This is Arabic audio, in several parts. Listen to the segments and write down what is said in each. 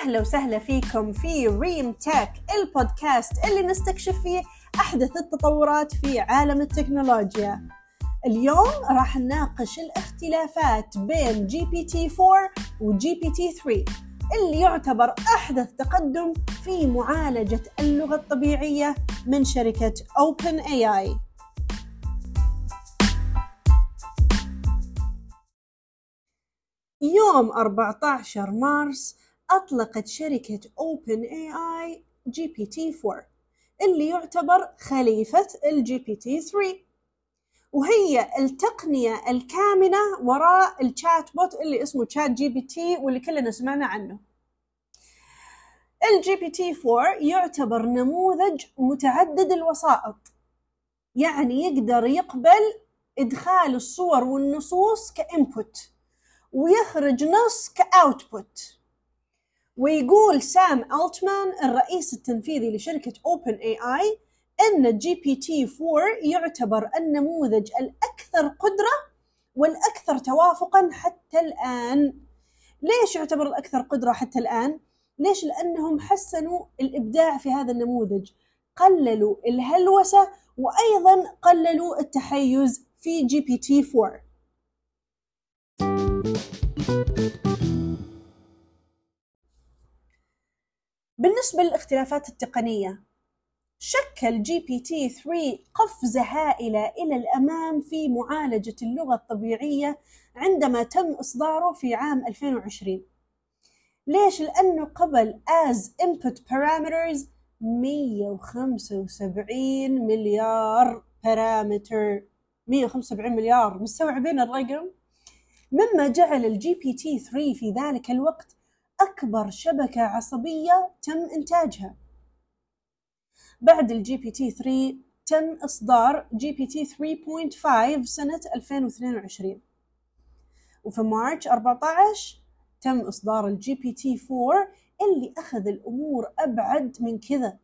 أهلا وسهلا فيكم في ريم Tech البودكاست اللي نستكشف فيه أحدث التطورات في عالم التكنولوجيا. اليوم راح نناقش الاختلافات بين GPT 4 و GPT 3 اللي يعتبر أحدث تقدم في معالجة اللغة الطبيعية من شركة Open AI يوم 14 مارس أطلقت شركة OpenAI GPT-4 اللي يعتبر خليفة ال GPT 3 وهي التقنية الكامنة وراء ال chatbot اللي اسمه ChatGPT واللي كلنا سمعنا عنه. ال GPT 4 يعتبر نموذج متعدد الوسائط يعني يقدر يقبل إدخال الصور والنصوص ك input ويخرج نص ك output ويقول سام ألتمان الرئيس التنفيذي لشركة OpenAI أن GPT 4 يعتبر النموذج الأكثر قدرة والأكثر توافقا حتى الآن ليش يعتبر الأكثر قدرة حتى الآن؟ ليش؟ لأنهم حسنوا الإبداع في هذا النموذج قللوا الهلوسة وأيضا قللوا التحيز في GPT 4 بالنسبة للاختلافات التقنية شكل GPT 3 قفزة هائلة إلى الأمام في معالجة اللغة الطبيعية عندما تم إصداره في عام 2020 ليش؟ لأنه قبل as input parameters 175 مليار parameter 175 مليار مستوعبين الرقم؟ مما جعل ال GPT 3 في ذلك الوقت أكبر شبكة عصبية تم إنتاجها. بعد ال GPT 3 تم إصدار GPT 3.5 سنة 2022 وفي March 14 تم إصدار ال GPT 4 اللي أخذ الأمور أبعد من كذا.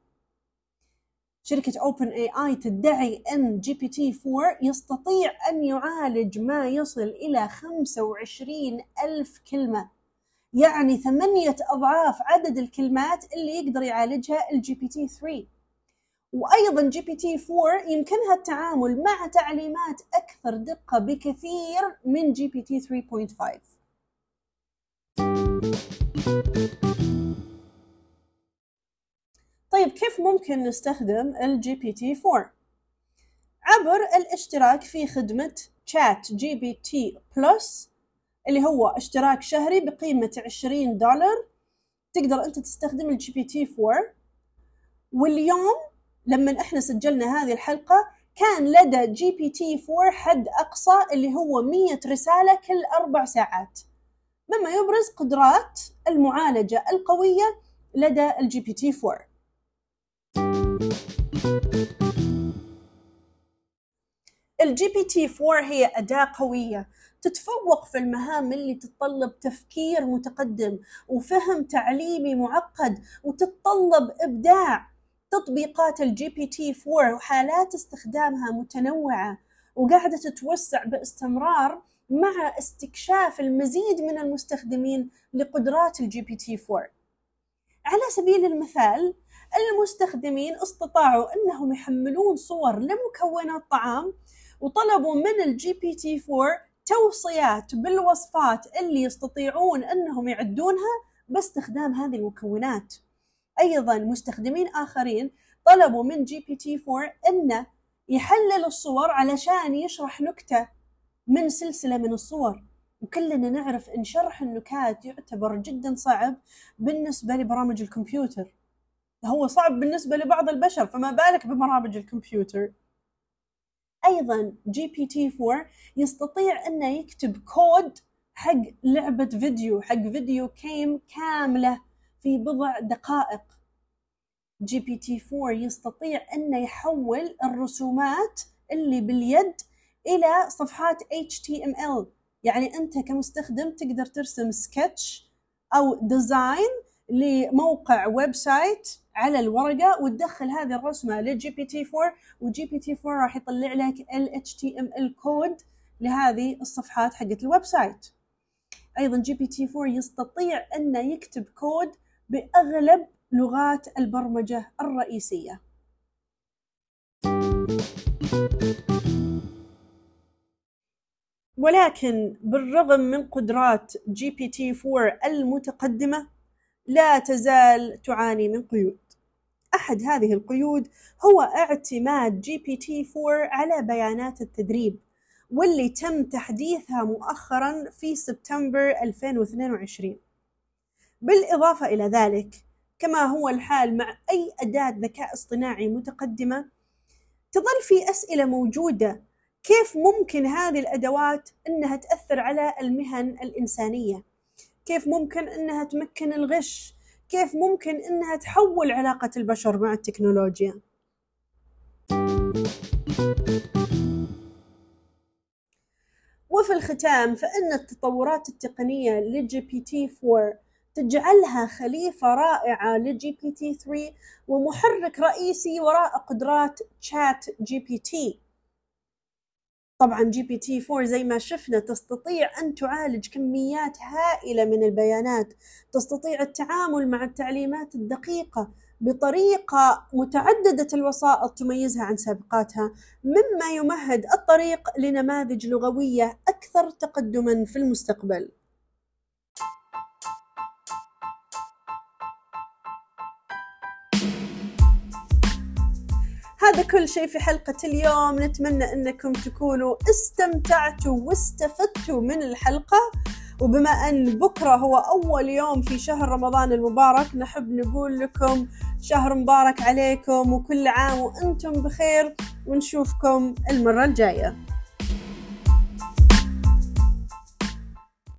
شركة OpenAI تدعي أن GPT 4 يستطيع أن يعالج ما يصل إلى 25 ألف كلمة. يعني ثمانية أضعاف عدد الكلمات اللي يقدر يعالجها ال GPT 3 وأيضا GPT 4 يمكنها التعامل مع تعليمات أكثر دقة بكثير من GPT 3.5 طيب كيف ممكن نستخدم ال GPT 4 عبر الاشتراك في خدمة ChatGPT Plus اللي هو اشتراك شهري بقيمة 20 دولار. تقدر أنت تستخدم ال GPT 4 واليوم لما إحنا سجلنا هذه الحلقة كان لدى GPT 4 حد أقصى اللي هو 100 رسالة كل أربع ساعات. مما يبرز قدرات المعالجة القوية لدى ال GPT 4 ال GPT 4 هي أداة قوية. تتفوق في المهام اللي تتطلب تفكير متقدم وفهم تعليمي معقد وتتطلب إبداع. تطبيقات ال GPT 4 وحالات استخدامها متنوعة وقاعدة تتوسع باستمرار مع استكشاف المزيد من المستخدمين لقدرات ال GPT 4 على سبيل المثال المستخدمين استطاعوا إنهم يحملون صور لمكونات طعام وطلبوا من ال GPT 4 توصيات بالوصفات اللي يستطيعون انهم يعدونها باستخدام هذه المكونات. أيضا مستخدمين آخرين طلبوا من GPT 4 انه يحلل الصور علشان يشرح نكتة من سلسلة من الصور. وكلنا نعرف إن شرح النكات يعتبر جدا صعب بالنسبة لبرامج الكمبيوتر. هو صعب بالنسبة لبعض البشر فما بالك ببرامج الكمبيوتر؟ أيضا GPT 4 يستطيع انه يكتب كود حق لعبة فيديو حق video game كاملة في بضع دقائق. GPT 4 يستطيع انه يحول الرسومات اللي باليد إلى صفحات HTML يعني أنت كمستخدم تقدر ترسم سكتش أو design لموقع website على الورقة وتدخل هذه الرسمة ل GPT 4 و GPT 4 راح يطلع لك ال HTML code لهذه الصفحات حقت ال website. أيضا GPT 4 يستطيع أنه يكتب كود بأغلب لغات البرمجة الرئيسية. ولكن بالرغم من قدرات GPT 4 المتقدمة لا تزال تعاني من قيود. أحد هذه القيود هو اعتماد GPT 4 على بيانات التدريب واللي تم تحديثها مؤخرا في سبتمبر 2022 بالإضافة إلى ذلك كما هو الحال مع أي أداة ذكاء اصطناعي متقدمة تظل في أسئلة موجودة كيف ممكن هذه الأدوات أنها تأثر على المهن الإنسانية؟ كيف ممكن أنها تمكن الغش؟ كيف ممكن أنها تحول علاقة البشر مع التكنولوجيا؟ وفي الختام فإن التطورات التقنية ل GPT 4 تجعلها خليفة رائعة ل GPT 3 ومحرك رئيسي وراء قدرات ChatGPT. طبعا GPT 4 زي ما شفنا تستطيع أن تعالج كميات هائلة من البيانات تستطيع التعامل مع التعليمات الدقيقة بطريقة متعددة الوسائط تميزها عن سابقاتها مما يمهد الطريق لنماذج لغوية أكثر تقدما في المستقبل. هذا كل شيء في حلقة اليوم. نتمنى أنكم تكونوا استمتعتوا واستفدتوا من الحلقة. وبما أن بكرة هو أول يوم في شهر رمضان المبارك نحب نقول لكم شهر مبارك عليكم وكل عام وأنتم بخير ونشوفكم المرة الجاية.